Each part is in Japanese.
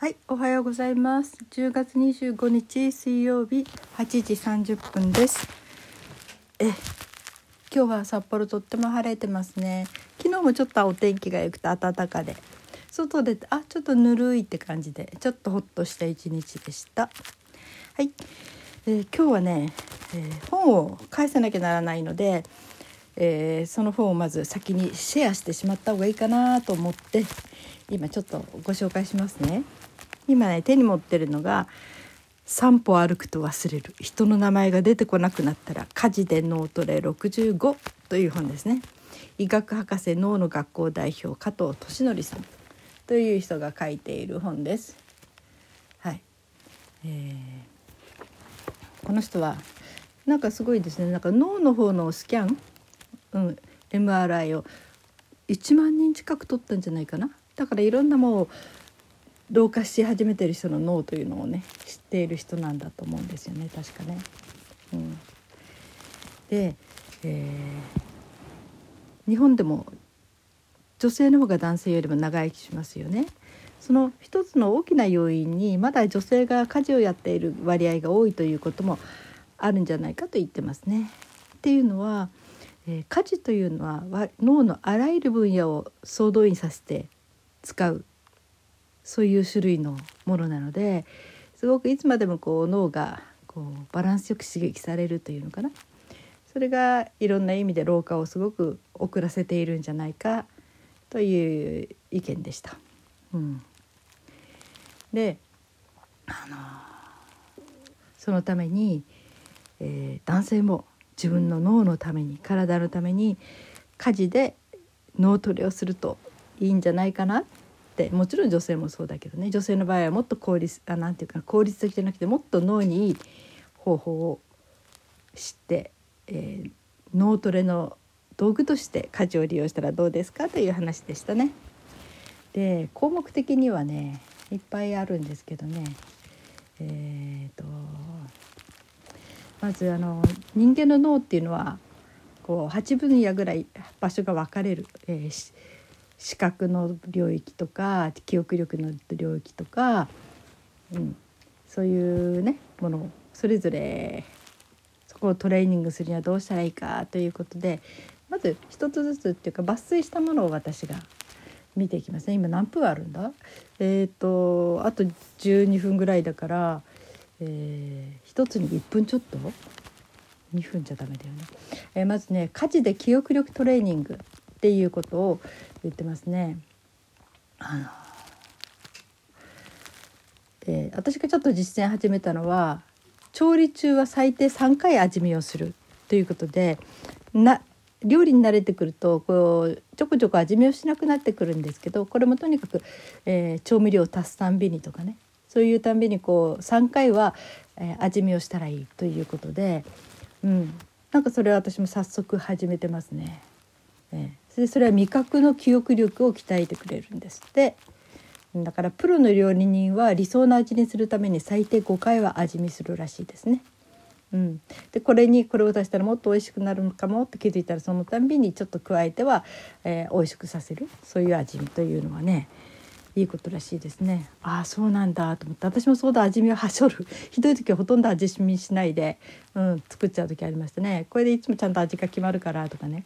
はい、おはようございます。10月25日水曜日8時30分です。え、今日は札幌とっても晴れてますね。昨日もちょっとお天気が良くて暖かで、外であちょっとぬるいって感じでちょっとほっとした一日でした。はい、えー今日はね、えー本を返さなきゃならないので。えーその本をまず先にシェアしてしまった方がいいかなと思って今ちょっとご紹介しますね。今ね手に持ってるのが「散歩歩くと忘れる人の名前が出てこなくなったら火事で脳トレ65」という本ですね。医学博士脳の学校代表加藤俊則さんという人が書いている本です。はい、えーこの人はなんかすごいですねなんか脳の方のスキャン、うん、MRI を1万人近く取ったんじゃないかなだからいろんなもう老化し始めてる人の脳というのをね知っている人なんだと思うんですよね確かね。うん、で、えー日本でも女性の方が男性よりも長生きしますよね。その一つの大きな要因にまだ女性が家事をやっている割合が多いということもあるんじゃないかと言ってますね。っていうのは、えー家事というのは脳のあらゆる分野を総動員させて使うそういう種類のものなのですごくいつまでもこう脳がこうバランスよく刺激されるというのかな。それがいろんな意味で老化をすごく遅らせているんじゃないかという意見でした。うん、であのそのために、えー男性も自分の脳のために体のために家事で脳トレをするといいんじゃないかな。ってもちろん女性もそうだけどね女性の場合はもっと効率あなんていうか効率的じゃなくてもっと脳にいい方法を知って、えー脳トレの道具として家事を利用したらどうですかという話でしたね。で項目的にはねいっぱいあるんですけどねえーとまずあの人間の脳っていうのはこう8分野ぐらい場所が分かれる、えー視覚の領域とか記憶力の領域とか、うん、そういうねものそれぞれそこをトレーニングするにはどうしたらいいかということでまず一つずつっていうか抜粋したものを私が見ていきますね。今何分あるんだ？えっ、とあと12分ぐらいだから、えー一つに1分ちょっと？2分じゃダメだよね、えーまずね家事で記憶力トレーニングっていうことを言ってますね。あので私がちょっと実践始めたのは調理中は最低3回味見をするということでな料理に慣れてくるとこうちょこちょこ味見をしなくなってくるんですけどこれもとにかく、えー調味料を足すたんびにとかねそういうたんびにこう3回は、えー味見をしたらいいということで、うん、なんかそれは私も早速始めてますね。えーでそれは味覚の記憶力を鍛えてくれるんですって。だからプロの料理人は理想の味にするために最低5回は味見するらしいですね。うん、でこれにこれを足したらもっと美味しくなるのかもって気づいたらそのたんびにちょっと加えては、えー美味しくさせるそういう味見というのはねいいことらしいですね。ああそうなんだと思って私もそうだ味見をはしょる ひどい時はほとんど味見しないで、うん、作っちゃう時ありましたね。これでいつもちゃんと味が決まるからとかね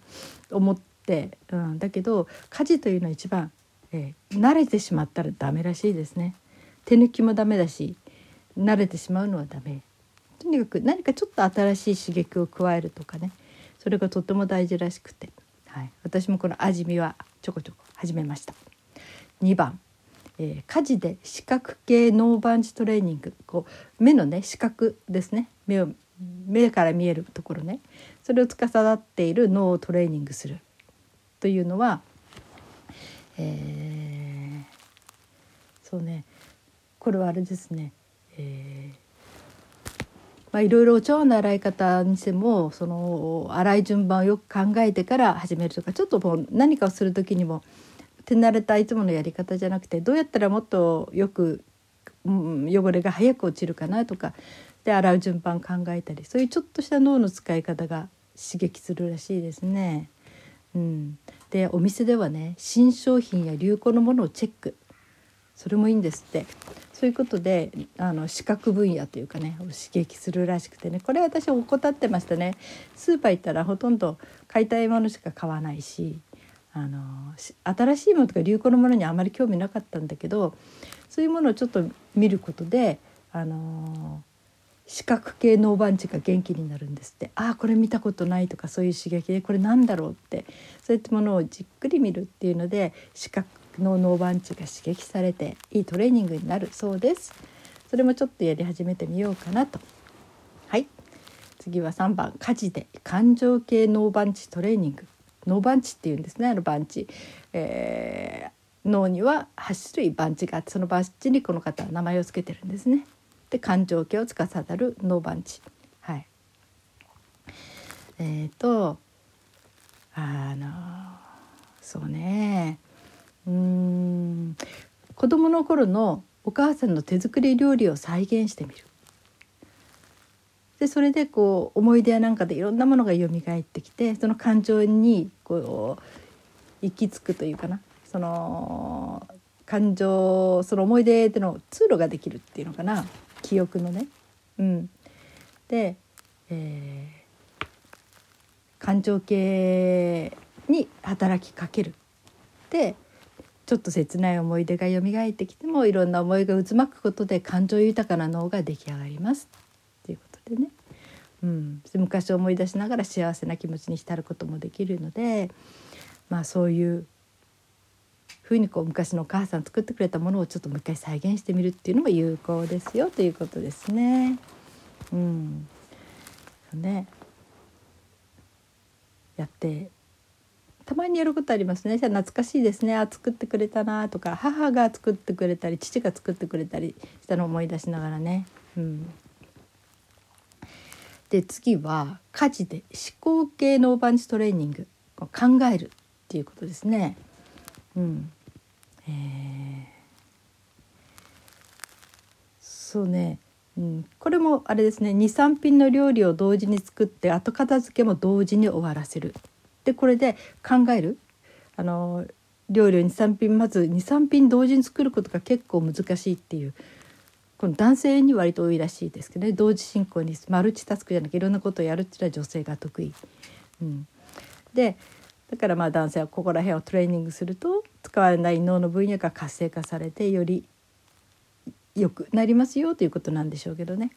思って、うん、だけど家事というのは一番、えー慣れてしまったらダメらしいですね。手抜きもダメだし慣れてしまうのはダメ。とにかく何かちょっと新しい刺激を加えるとかね。それがとても大事らしくて、はい、私もこの味見はちょこちょこ始めました。2番、えー家事で視覚系脳バンジトレーニング。こう目のね視覚ですね。目を目から見えるところね。それを司っている脳をトレーニングする。というのは、えーそうねこれはあれですね、えーまあ、いろいろお茶碗の洗い方にしてもその洗い順番をよく考えてから始めるとかちょっともう何かをする時にも手慣れたいつものやり方じゃなくてどうやったらもっとよく、うん、汚れが早く落ちるかなとかで洗う順番考えたりそういうちょっとした脳の使い方が刺激するらしいですね。うん、でお店ではね新商品や流行のものをチェック。それもいいんですって。そういうことであの視覚分野というかねを刺激するらしくてね。これ私怠ってましたね。スーパー行ったらほとんど買いたいものしか買わないしあの新しいものとか流行のものにあまり興味なかったんだけどそういうものをちょっと見ることであの視覚系脳番地が元気になるんですって。ああこれ見たことないとかそういう刺激。でこれなんだろうって。そういったものをじっくり見るっていうので視覚の脳番地が刺激されていいトレーニングになるそうです。それもちょっとやり始めてみようかなと。はい。次は3番。家事で感情系脳番地トレーニング。脳番地っていうんですねあの番地、えー、脳には8種類番地があってその番地にこの方は名前を付けてるんですね。で感情系を司る脳番地はい。えっ、ー、とあのそうね。うん。子供の頃のお母さんの手作り料理を再現してみる。でそれでこう思い出やなんかでいろんなものが蘇ってきてその感情にこう行き着くというかな。その感情その思い出での通路ができるっていうのかな。記憶のね。うん、で、えー、感情系に働きかける。でちょっと切ない思い出が蘇ってきてもいろんな思いが渦巻くことで感情豊かな脳が出来上がりますっていうことでね、うん、昔を思い出しながら幸せな気持ちに浸ることもできるのでまあそういうふうにこう昔のお母さん作ってくれたものをちょっともう一回再現してみるっていうのも有効ですよということですね。うん、ね。やってたまにやることありますね。じゃあ懐かしいですね。あ作ってくれたなとか。母が作ってくれたり父が作ってくれたりしたのを思い出しながらね。うん、で次は家事で思考系のオーバンチトレーニング。考えるっていうことですね。うん。えー、そうね、うん、これもあれですね。23品の料理を同時に作って後片付けも同時に終わらせる。でこれで考える。あの料理を23品まず23品同時に作ることが結構難しいっていう。この男性に割と多いらしいですけどね。同時進行にマルチタスクじゃなくていろんなことをやるっていうのは女性が得意。うん、でだからまあ男性はここら辺をトレーニングすると使われない脳の分野が活性化されてより良くなりますよということなんでしょうけどね。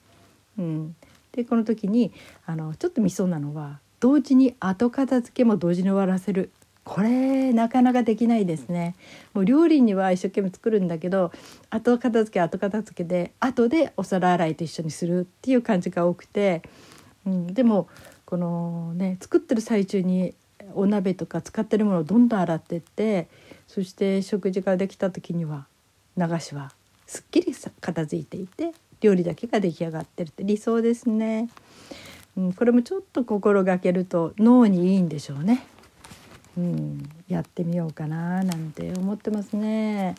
うん、でこの時にあのちょっとミソなのは同時に後片付けも同時に終わらせる。これなかなかできないですね。もう料理には一生懸命作るんだけど後片付け後片付けで後でお皿洗いと一緒にするっていう感じが多くて、うん、でもこのね作ってる最中にお鍋とか使ってるものをどんどん洗ってってそして食事ができた時には流しはすっきり片付いていて料理だけが出来上がってるって理想ですね。うん、これもちょっと心がけると脳にいいんでしょうね。うん、やってみようかななんて思ってますね。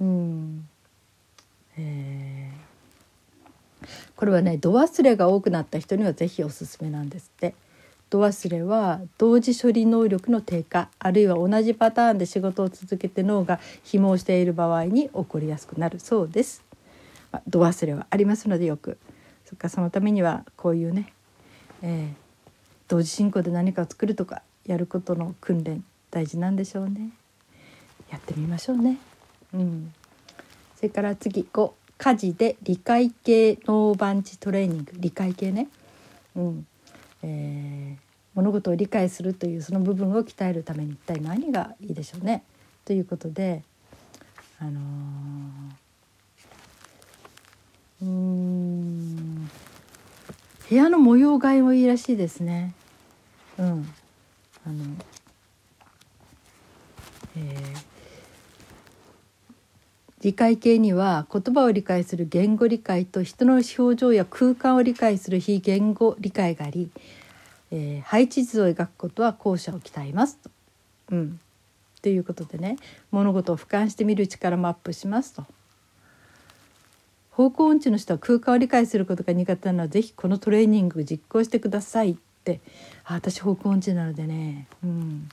うん、えー、これはね度忘れが多くなった人には是非おすすめなんですって。度忘れは同時処理能力の低下あるいは同じパターンで仕事を続けて脳が紐をしている場合に起こりやすくなるそうです。まあ、度忘れはありますのでよく。そっかそのためにはこういうねえー、同時進行で何かを作るとかやることの訓練大事なんでしょうね。やってみましょうね。うん。それから次5家事で理解系ノーバンチトレーニング。理解系ね。うん。えー、物事を理解するというその部分を鍛えるために一体何がいいでしょうねということであのー、うん部屋の模様替えもいいらしいですね。うん、あの、えー、理解系には言葉を理解する言語理解と人の表情や空間を理解する非言語理解があり、えー、配置図を描くことは後者を鍛えますと。うん、ということでね物事を俯瞰してみる力もアップしますと。方向音痴の人は空間を理解することが苦手なのは是非このトレーニング実行してくださいってあ私方向音痴なのでね、うん、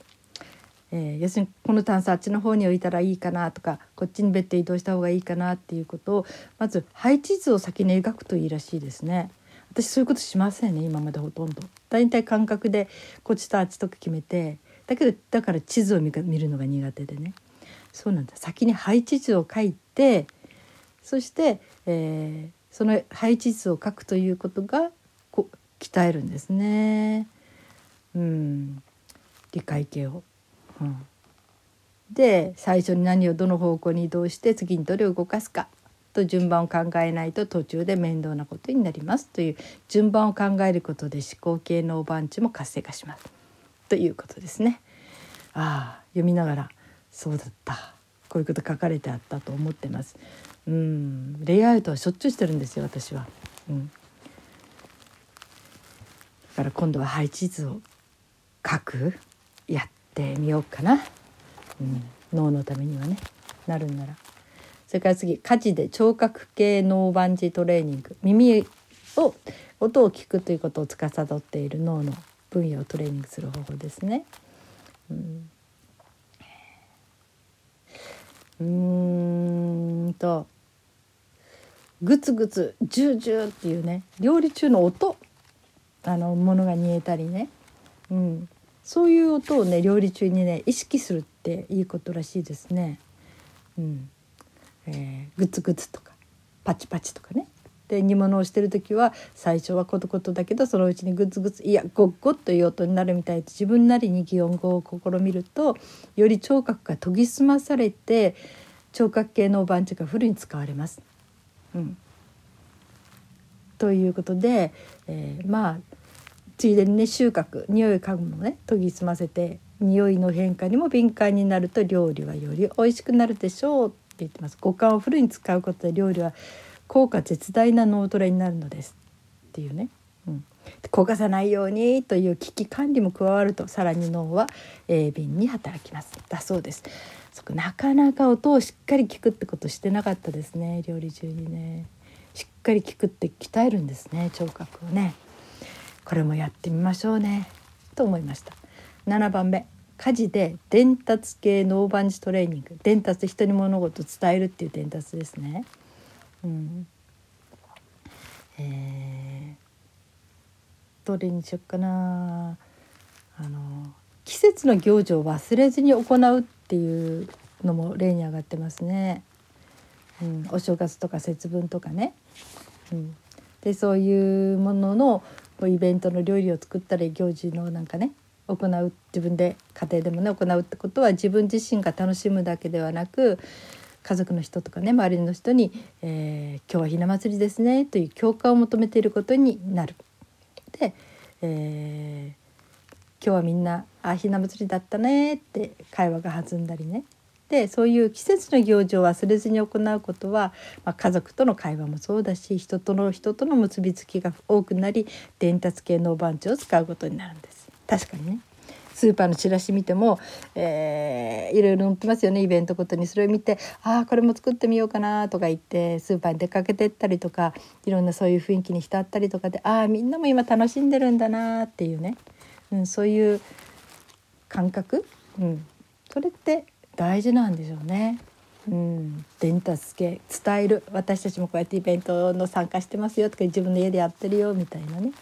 えー、要するにこのタンスあっちの方に置いたらいいかなとかこっちにベッド移動した方がいいかなっていうことをまず配置図を先に描くといいらしいですね。私そういうことしませんね今までほとんど。大体感覚でこっちとあっちとか決めてだけどだから地図を見るのが苦手でねそうなんだ先に配置図を書いてそして、えー、その配置図を書くということがこ鍛えるんですね。うん理解系を。うん、で最初に何をどの方向に移動して次にどれを動かすかと順番を考えないと途中で面倒なことになりますという順番を考えることで思考系の番地も活性化しますということですね。ああ読みながらそうだったこういうこと書かれてあったと思ってます。うんレイアウトはしょっちゅうしてるんですよ私は。うん、だから今度は配置図を書くやってみようかな、うん、脳のためにはね。なるんなら。それから次家事で聴覚系脳バンジートレーニング。耳を音を聞くということを司っている脳の分野をトレーニングする方法ですね。うん。うんと。グツグツジュージューっていうね。料理中の音。あのものが煮えたりね、うん、そういう音をね料理中にね意識するっていいことらしいですね。うんえー、グツグツとかパチパチとかねで煮物をしてる時は最初はコトコトだけどそのうちにグツグツいやゴッゴッという音になるみたいで自分なりに擬音語を試みるとより聴覚が研ぎ澄まされて聴覚系の番地がフルに使われます。うん、ということで、えー、まあついでにね収穫匂い嗅ぐもね研ぎ澄ませて匂いの変化にも敏感になると料理はより美味しくなるでしょうって言ってます。五感をフルに使うことで料理は効果絶大な脳トレになるのですっていうね、うん、焦がさないようにという危機管理も加わるとさらに脳は鋭敏に働きます。だそうです。そこなかなか音をしっかり聞くってことしてなかったですね。料理中にね。しっかり聞くって鍛えるんですね聴覚をね。これもやってみましょうね。と思いました。7番目。家事で伝達系ノーバンジトレーニング。伝達人に物事を伝えるっていう伝達ですね。うん。えー、どれにしよっかな。あの季節の行事を忘れずに行うっていうのも例に上がってますね。うん、お正月とか節分とかね。うん、でそういうもののイベントの料理を作ったり行事のなんかね行う自分で家庭でもね行うってことは自分自身が楽しむだけではなく家族の人とかね周りの人に、えー「今日はひな祭りですね」という共感を求めていることになる。で、えー、今日はみんな「あひな祭りだったね」って会話が弾んだりねでそういう季節の行事を忘れずに行うことは、まあ、家族との会話もそうだし人との人との結びつきが多くなり伝達系の番地を使うことになるんです。確かにね。スーパーのチラシ見ても、えー、いろいろ載ってますよね。イベントごとにそれを見てああこれも作ってみようかなとか言ってスーパーに出かけてったりとかいろんなそういう雰囲気に浸ったりとかでああみんなも今楽しんでるんだなっていうね、うん、そういう感覚、うん、それって大事なんでしょうね。うん、伝達系。伝える。私たちもこうやってイベントの参加してますよとか自分の家でやってるよみたいなね。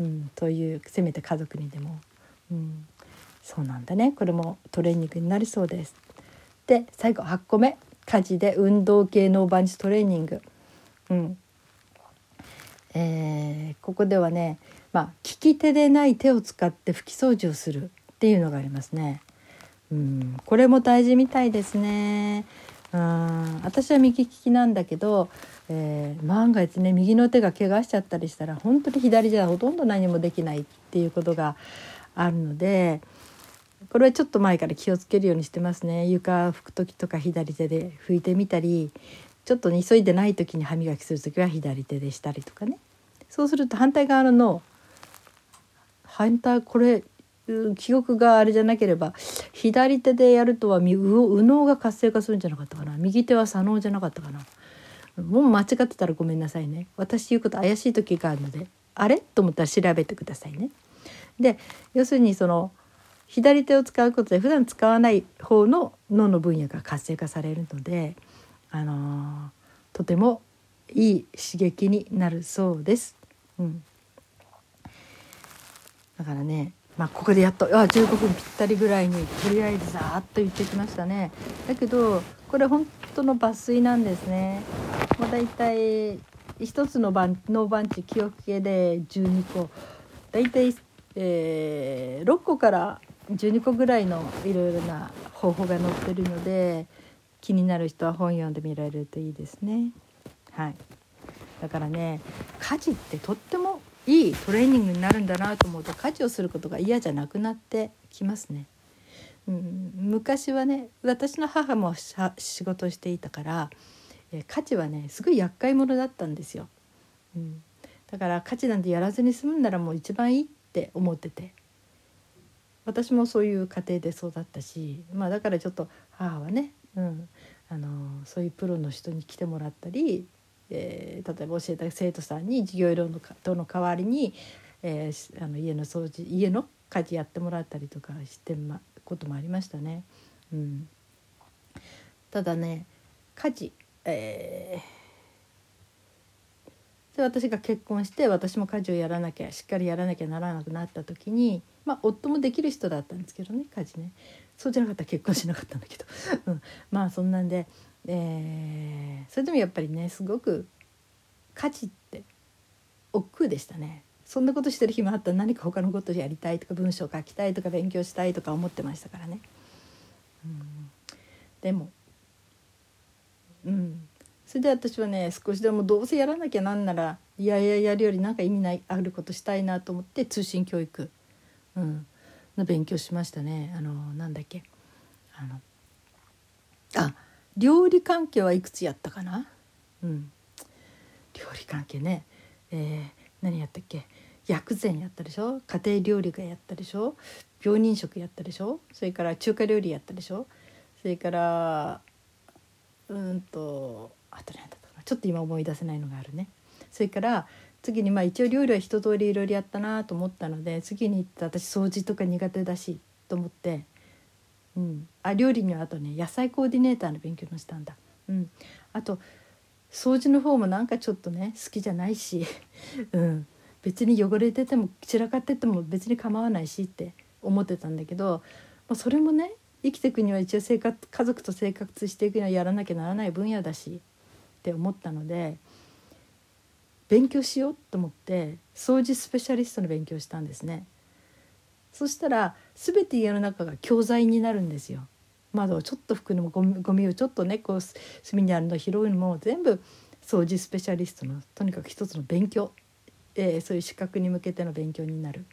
うん、というせめて家族にでも、うん、そうなんだね。これもトレーニングになりそうです。で最後8個目。家事で運動系のバンジトレーニング。うん。えー、ここではね、まあ、利き手でない手を使って拭き掃除をするっていうのがありますね。うん、これも大事みたいですね。うん私は右利きなんだけど、えー、万が一ね右の手が怪我しちゃったりしたら本当に左じゃほとんど何もできないっていうことがあるのでこれはちょっと前から気をつけるようにしてますね床拭く時とか左手で拭いてみたりちょっと、ね、急いでない時に歯磨きする時は左手でしたりとかねそうすると反対側の反対これ記憶があれじゃなければ左手でやるとは右脳が活性化するんじゃなかったかな。右手は左脳じゃなかったかな。もう間違ってたらごめんなさいね。私言うこと怪しい時があるのであれ？と思ったら調べてくださいね。で要するにその左手を使うことで普段使わない方の脳の分野が活性化されるので、あのー、とてもいい刺激になるそうです。うん、だからねまあ、ここでやっとあ15分ぴったりぐらいにとりあえずざーっと言ってきましたね。だけどこれ本当の抜粋なんですね、まあ、だいたい1つの番ノーバンチ記憶系で12個。だいたい、えー、6個から12個ぐらいのいろいろな方法が載ってるので気になる人は本読んでみられるといいですね。はい、だからね家事ってとってもいいトレーニングになるんだなと思うと家事をすることが嫌じゃなくなってきますね。うん、昔はね私の母も仕事していたから、え家事はねすごい厄介者だったんですよ。うん、だから家事なんてやらずに済むんならもう一番いいって思ってて私もそういう家庭で育ったし、まあ、だからちょっと母はね、うん、あのそういうプロの人に来てもらったりえー、例えば教えた生徒さんに授業料のとの代わりに、えー、あの家の掃除家の家事やってもらったりとかしてまこともありましたね。うん、ただね家事、えー、で私が結婚して私も家事をやらなきゃしっかりやらなきゃならなくなった時にまあ夫もできる人だったんですけどね家事ね。そうじゃなかったら結婚しなかったんだけど、うん、まあそんなんでえー、それでもやっぱりねすごく家事って億劫でしたね。そんなことしてる暇あったら何か他のことやりたいとか文章書きたいとか勉強したいとか思ってましたからね。うん、でもうん。それで私はね少しでもどうせやらなきゃなんならいやいややるよりなんか意味ないあることしたいなと思って通信教育、うん、の勉強しましたね。あのなんだっけ。あのあ料理関係はいくつやったかな？うん。料理関係ね。えー、何やったっけ？薬膳やったでしょ？家庭料理がやったでしょ？病人食やったでしょ？それから中華料理やったでしょ？それからうんとあと何だったかな？ちょっと今思い出せないのがあるね。それから次にまあ一応料理は一通りいろいろやったなと思ったので次に行った私掃除とか苦手だしと思ってうん、あ料理にはあとね野菜コーディネーターの勉強もしたんだ、うん、あと掃除の方もなんかちょっとね好きじゃないし、うん、別に汚れてても散らかってても別に構わないしって思ってたんだけど、まあ、それもね生きていくには一応生活家族と生活していくにはやらなきゃならない分野だしって思ったので勉強しようと思って掃除スペシャリストの勉強したんですね。そしたら全て家の中が教材になるんですよ。窓をちょっと拭くのもゴミゴミをちょっとねこう隅にあるの拾うのも全部掃除スペシャリストのとにかく一つの勉強、えー、そういう資格に向けての勉強になる。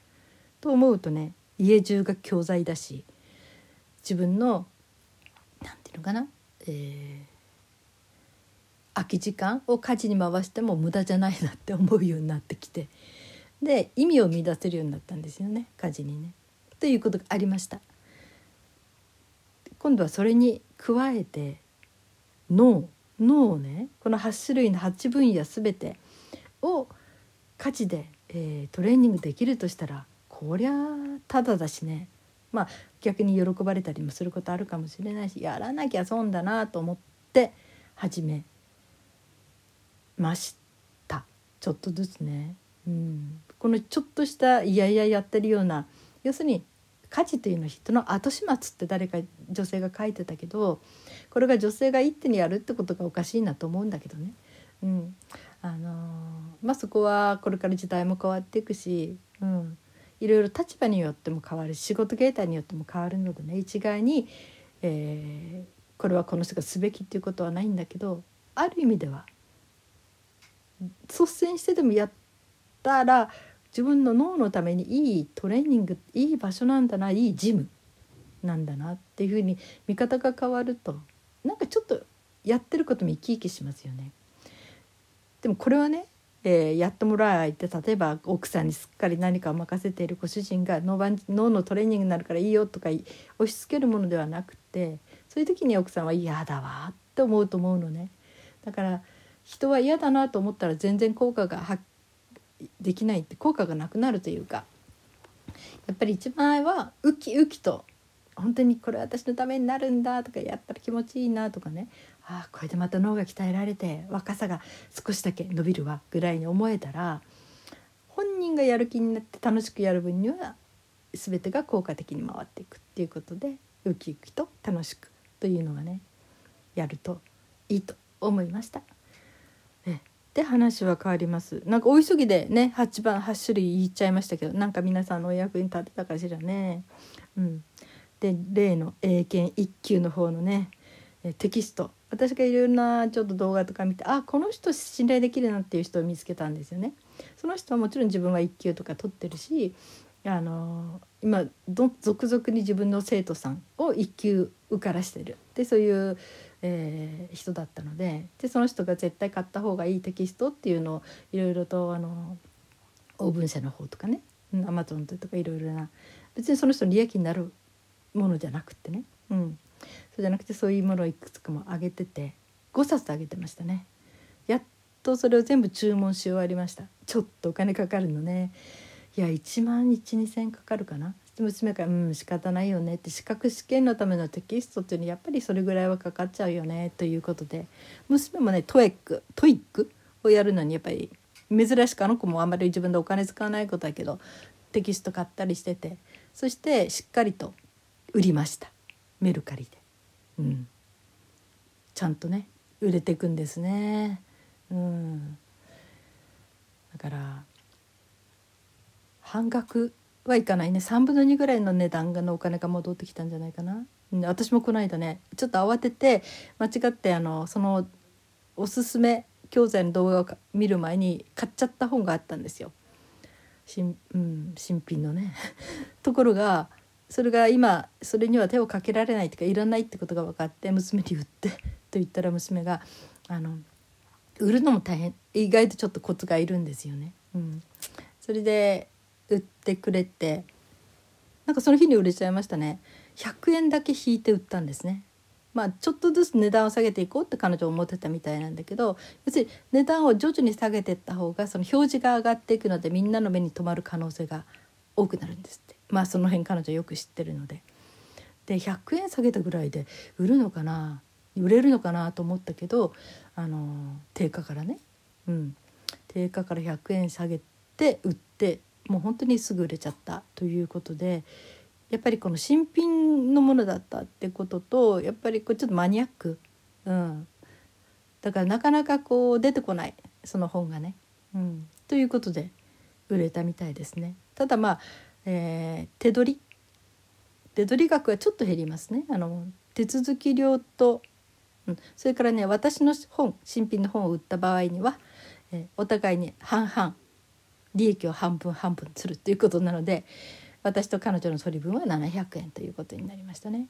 と思うとね家中が教材だし自分の何て言うのかな、えー、空き時間を家事に回しても無駄じゃないなって思うようになってきて。で意味を見出せるようになったんですよね家事にね。ということがありました。今度はそれに加えて脳脳をねこの8種類の8分野全てを家事で、えー、トレーニングできるとしたらこりゃただだしねまあ逆に喜ばれたりもすることあるかもしれないしやらなきゃ損だなと思って始めましたちょっとずつね。うん、このちょっとしたいやいややってるような要するに家事というのは人の後始末って誰か女性が書いてたけどこれが女性が一手にやるってことがおかしいなと思うんだけどね。うん。あのー、まあ、そこはこれから時代も変わっていくし、うん、いろいろ立場によっても変わる仕事形態によっても変わるのでね。一概に、えー、これはこの人がすべきっていうことはないんだけどある意味では率先してでもやったら自分の脳のためにいいトレーニングいい場所なんだないいジムなんだなっていうふうに見方が変わるとなんかちょっとやってることも生き生きしますよね。でもこれはね、えー、やってもらえて例えば奥さんにすっかり何かを任せているご主人が脳脳のトレーニングになるからいいよとか押し付けるものではなくてそういう時に奥さんは嫌だわって思うと思うのね。だから人は嫌だなと思ったら全然効果が発できないって効果がなくなるというかやっぱり一番はウキウキと本当にこれ私のためになるんだとかやったら気持ちいいなとかねああこれでまた脳が鍛えられて若さが少しだけ伸びるわぐらいに思えたら本人がやる気になって楽しくやる分には全てが効果的に回っていくっていうことでウキウキと楽しくというのがねやるといいと思いました。で話は変わりますなんかお急ぎでね8番8種類言っちゃいましたけどなんか皆さんのお役に立てたかしらね。うん、で例の英検1級の方のねテキスト私がいろんなちょっと動画とか見てあこの人信頼できるなっていう人を見つけたんですよね。その人はもちろん自分は1級とか取ってるしあの今続々に自分の生徒さんを1級受からしてるでそういう、えー、人だったのででその人が絶対買った方がいいテキストっていうのをいろいろとあのオーブン社の方とかねアマゾンとかいろいろな別にその人の利益になるものじゃなくてね、うん、そうじゃなくてそういうものをいくつかもあげてて5冊あげてましたね。やっとそれを全部注文し終わりました。ちょっとお金かかるのね。いや1万12,000かかるかな。娘が「うん仕方ないよね」って資格試験のためのテキストっていうのはやっぱりそれぐらいはかかっちゃうよねということで娘もねトエックトイックをやるのにやっぱり珍しくあの子もあんまり自分でお金使わないことだけどテキスト買ったりしててそしてしっかりと売りましたメルカリで。うん、ちゃんとね売れていくんですね。うん、だから半額はいかないね3分の2ぐらいの値段のお金が戻ってきたんじゃないかな。私もこの間ねちょっと慌てて間違ってあのそのおすすめ教材の動画を見る前に買っちゃった本があったんですよ。新,、うん、新品のね。ところがそれが今それには手をかけられないっていうかいらないってことが分かって娘に売ってと言ったら娘があの売るのも大変意外とちょっとコツがいるんですよね。うん、それで売ってくれてなんかその日に売れちゃいましたね。100円だけ引いて売ったんですね。まあちょっとずつ値段を下げていこうって彼女は思ってたみたいなんだけど要するに値段を徐々に下げていった方がその表示が上がっていくのでみんなの目に留まる可能性が多くなるんですって。まあその辺彼女よく知ってるので。で100円下げたぐらいで売るのかな？売れるのかなと思ったけどあの定価からね、うん、定価から100円下げて売ってもう本当にすぐ売れちゃったということでやっぱりこの新品のものだったってこととやっぱりこうちょっとマニアック、うん、だからなかなかこう出てこないその本がね。うん、ということで売れたみたいですね。ただまあ、えー、手取り手取り額はちょっと減りますね。あの手続き料と、うん、それからね私の本新品の本を売った場合には、えー、お互いに半々利益を半分半分するということなので私と彼女の取り分は700円ということになりましたね。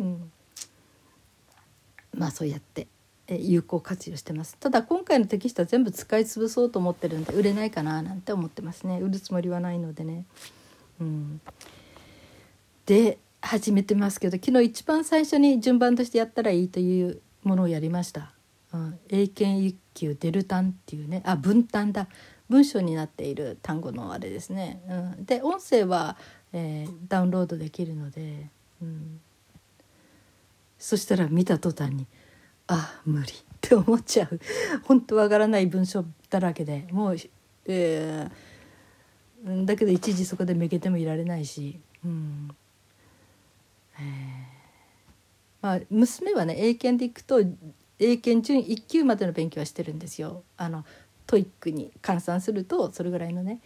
うん、まあそうやって有効活用してます。ただ今回のテキストは全部使い潰そうと思ってるんで売れないかななんて思ってますね。売るつもりはないのでね。うん、で始めてますけど昨日一番最初に順番としてやったらいいというものをやりました。うん、英検一級デルタンっていうね。あ分担だ。文章になっている単語のあれですね。うん、で音声は、えー、ダウンロードできるので、うん、そしたら見た途端にあ無理って思っちゃう本当わからない文章だらけでもう、えー、だけど一時そこでめげてもいられないし。うんえまあ、娘はね英検で行くと英検準1級までの勉強はしてるんですよ。あのトイックに換算するとそれぐらいのね。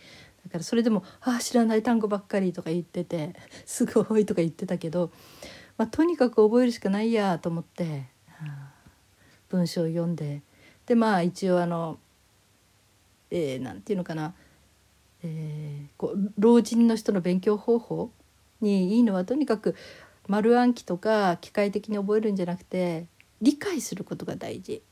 だからそれでも「ああ知らない単語ばっかり」とか言ってて「すごい」とか言ってたけど、まあ、とにかく覚えるしかないやと思って、はあ、文章を読んで。でまあ一応あのえー、ていうのかな、えー、こう老人の人の勉強方法にいいのはとにかく丸暗記とか機械的に覚えるんじゃなくて理解することが大事。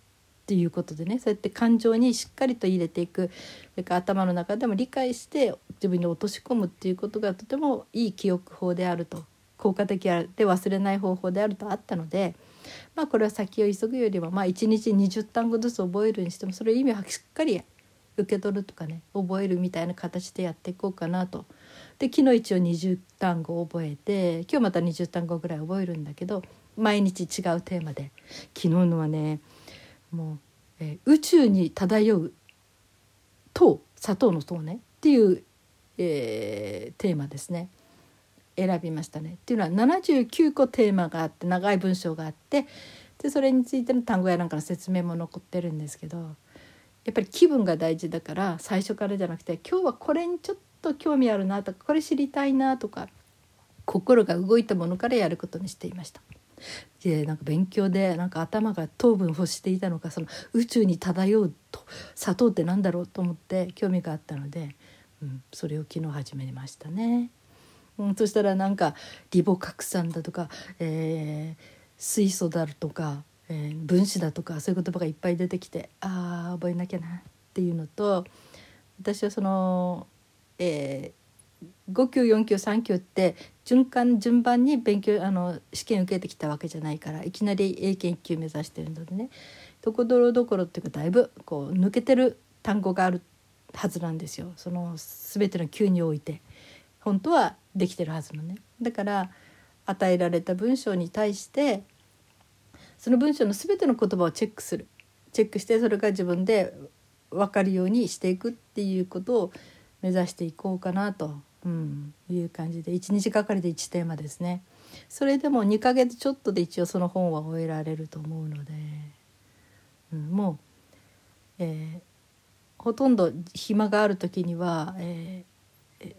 っていうことでねそうやって感情にしっかりと入れていく。それから頭の中でも理解して自分に落とし込むっていうことがとてもいい記憶法であると。効果的で忘れない方法であるとあったので、まあ、これは先を急ぐよりも、まあ、1日20単語ずつ覚えるにしてもそれ意味をしっかり受け取るとかね覚えるみたいな形でやっていこうかなと。で昨日一応20単語覚えて今日また20単語ぐらい覚えるんだけど毎日違うテーマで。昨日のはねもう、えー、宇宙に漂う糖砂糖の糖ねっていう、えー、テーマですね選びましたね。っていうのは79個テーマがあって長い文章があってでそれについての単語やなんかの説明も残ってるんですけどやっぱり気分が大事だから最初からじゃなくて今日はこれにちょっと興味あるなとかこれ知りたいなとか心が動いたものからやることにしていました。でなんか勉強でなんか頭が糖分欲していたのかその宇宙に漂うと砂糖って何だろうと思って興味があったので、うん、それを昨日始めましたね。うん、そしたらなんかリボ核酸だとか、えー、水素だとかえー、分子だとかそういう言葉がいっぱい出てきてああ覚えなきゃなっていうのと私はその、えー、5級4級3級って循環順番に勉強あの試験受けてきたわけじゃないからいきなり英検1級目指してるのでね。ところどころっていうかだいぶこう抜けてる単語があるはずなんですよ。その全ての級において。本当はできてるはずのね。だから与えられた文章に対してその文章の全ての言葉をチェックする。チェックしてそれが自分で分かるようにしていくっていうことを目指していこうかなと、うん、いう感じで。1日がかりで1テーマですね。それでも2ヶ月ちょっとで一応その本は終えられると思うので、うん、もう、えー、ほとんど暇がある時には、えーえ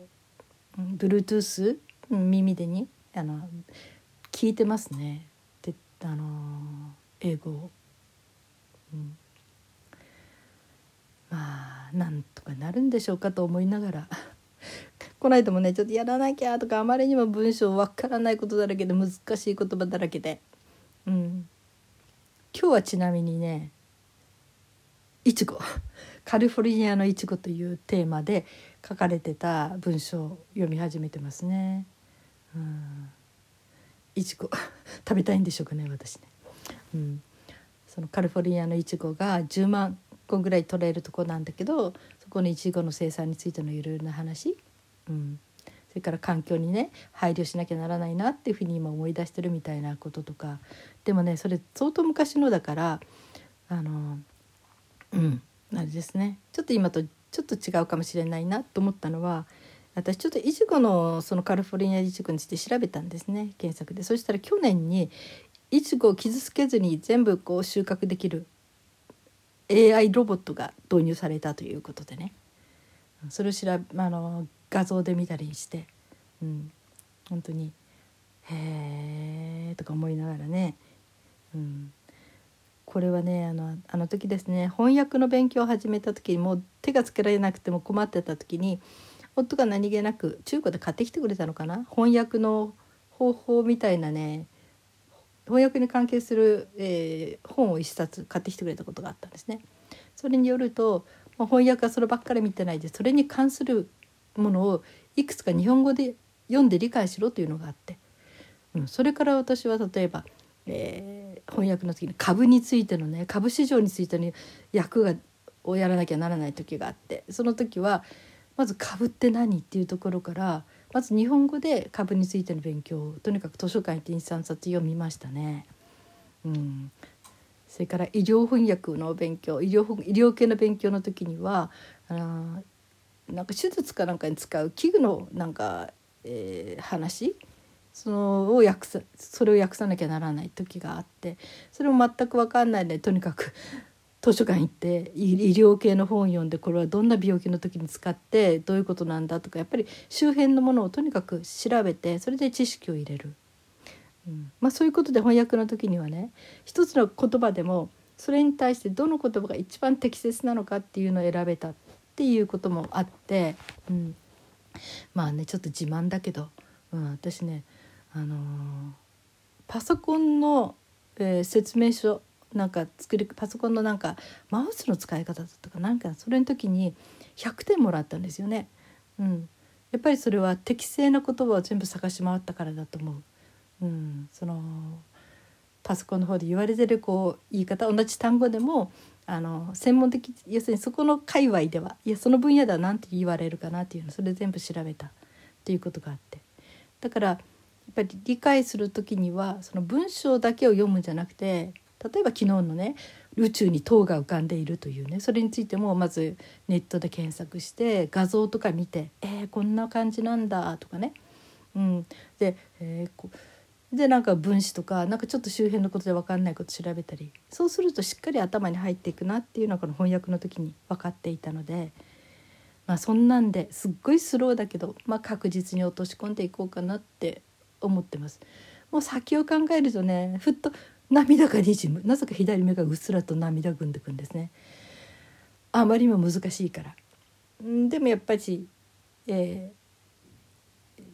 ー、Bluetooth 耳でにあの聞いてますね。あの英語を、うん、まあなんとかなるんでしょうかと思いながら。この間もねちょっとやらなきゃとかあまりにも文章わからないことだらけで難しい言葉だらけで、うん、今日はちなみにねいちご。カリフォルニアのいちごというテーマで書かれてた文章を読み始めてますね。うん。いちご。食べたいんでしょうかね私ね。うん、そのカリフォルニアのいちごが10万個ぐらい取れるとこなんだけどそこのいちごの生産についてのいろいろな話、うん、それから環境にね配慮しなきゃならないなっていうふうに今思い出してるみたいなこととか。でもねそれ相当昔のだからあのうん。あれですね。ちょっと今とちょっと違うかもしれないなと思ったのは私ちょっといちごのそのカリフォルニアいちごについて調べたんですね。検索で。そしたら去年にいちごを傷つけずに全部こう収穫できる AI ロボットが導入されたということでね。それを調べあの画像で見たりして、うん、本当にへえとか思いながらね、うん、これはねあのあの時ですね翻訳の勉強を始めた時にもう手がつけられなくても困ってた時に夫が何気なく中古で買ってきてくれたのかな。翻訳の方法みたいなね翻訳に関係する、えー、本を一冊買ってきてくれたことがあったんですね。それによると、まあ、翻訳はそればっかり見てないでそれに関するものをいくつか日本語で読んで理解しろというのがあって、うん、それから私は例えば、えー、翻訳の時に株についてのね株市場についての役がをやらなきゃならない時があってその時はまず株って何っていうところからまず日本語で株についての勉強をとにかく図書館行って23冊読みましたね。うん、それから医療翻訳の勉強医療医療系の勉強の時にはあなんか手術かなんかに使う器具のなんか、えー、話そのを訳さそれを訳さなきゃならない時があってそれも全く分かんないでとにかく図書館行って医療系の本を読んでこれはどんな病気の時に使ってどういうことなんだとかやっぱり周辺のものをとにかく調べてそれで知識を入れる、うん。まあ、そういうことで翻訳の時にはね一つの言葉でもそれに対してどの言葉が一番適切なのかっていうのを選べたっていうこともあって、うん、まあねちょっと自慢だけど、うん、私ね、あのー、パソコンの、えー、説明書なんか作りパソコンのなんかマウスの使い方だったかなんかそれの時に100点もらったんですよね。うん、やっぱりそれは適正な言葉を全部探し回ったからだと思う。うん、そのパソコンの方で言われてるこう言い方同じ単語でもあの専門的要するにそこの界隈ではいやその分野では何て言われるかなっていうのそれ全部調べたっていうことがあってだからやっぱり理解する時にはその文章だけを読むんじゃなくて例えば昨日のね宇宙に塔が浮かんでいるというねそれについてもまずネットで検索して画像とか見て「えー、こんな感じなんだ」とかね。うん、で,、えー、こでなんか分子とかなんかちょっと周辺のことで分かんないこと調べたりそうするとしっかり頭に入っていくなっていうのがこの翻訳の時に分かっていたので。まあ、そんなんですっごいスローだけど、まあ、確実に落とし込んでいこうかなって思ってます。もう先を考えるとねふっと涙がにじむなぜか左目がうっすらと涙ぐんでくんですね。あまりにも難しいから。でもやっぱり、え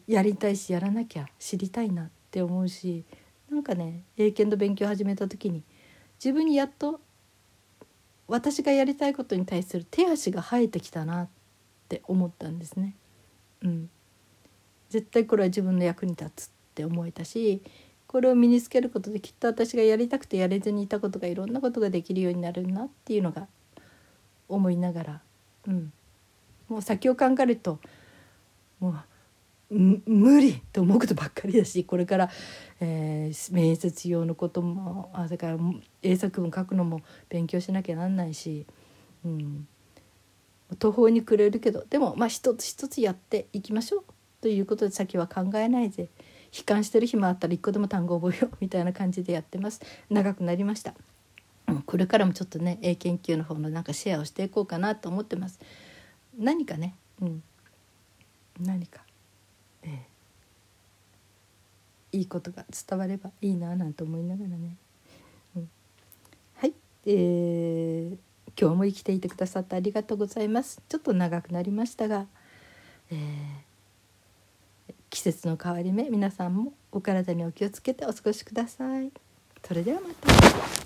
ー、やりたいしやらなきゃ知りたいなって思うしなんかね英検の勉強を始めた時に自分にやっと私がやりたいことに対する手足が生えてきたなっって思ったんですね。うん、絶対これは自分の役に立つって思えたしこれを身につけることできっと私がやりたくてやれずにいたことがいろんなことができるようになるなっていうのが思いながら、うん、もう先を考えるともう無理と思うことばっかりだしこれから、えー、面接用のこともあそれから英作文書くのも勉強しなきゃなんないし、うん、途方に暮れるけどでもまあ一つ一つやっていきましょうということで先は考えないで悲観してる暇あったら一個でも単語覚えようみたいな感じでやってます。長くなりました、うん、これからもちょっとね英研究の方のなんかシェアをしていこうかなと思ってます。何かね、うん、何か、えー、いいことが伝わればいいななんて思いながらね、うん、はい。えー今日も生きていてくださってありがとうございます。ちょっと長くなりましたが、えー、季節の変わり目皆さんもお体にお気をつけてお過ごしください。それではまた。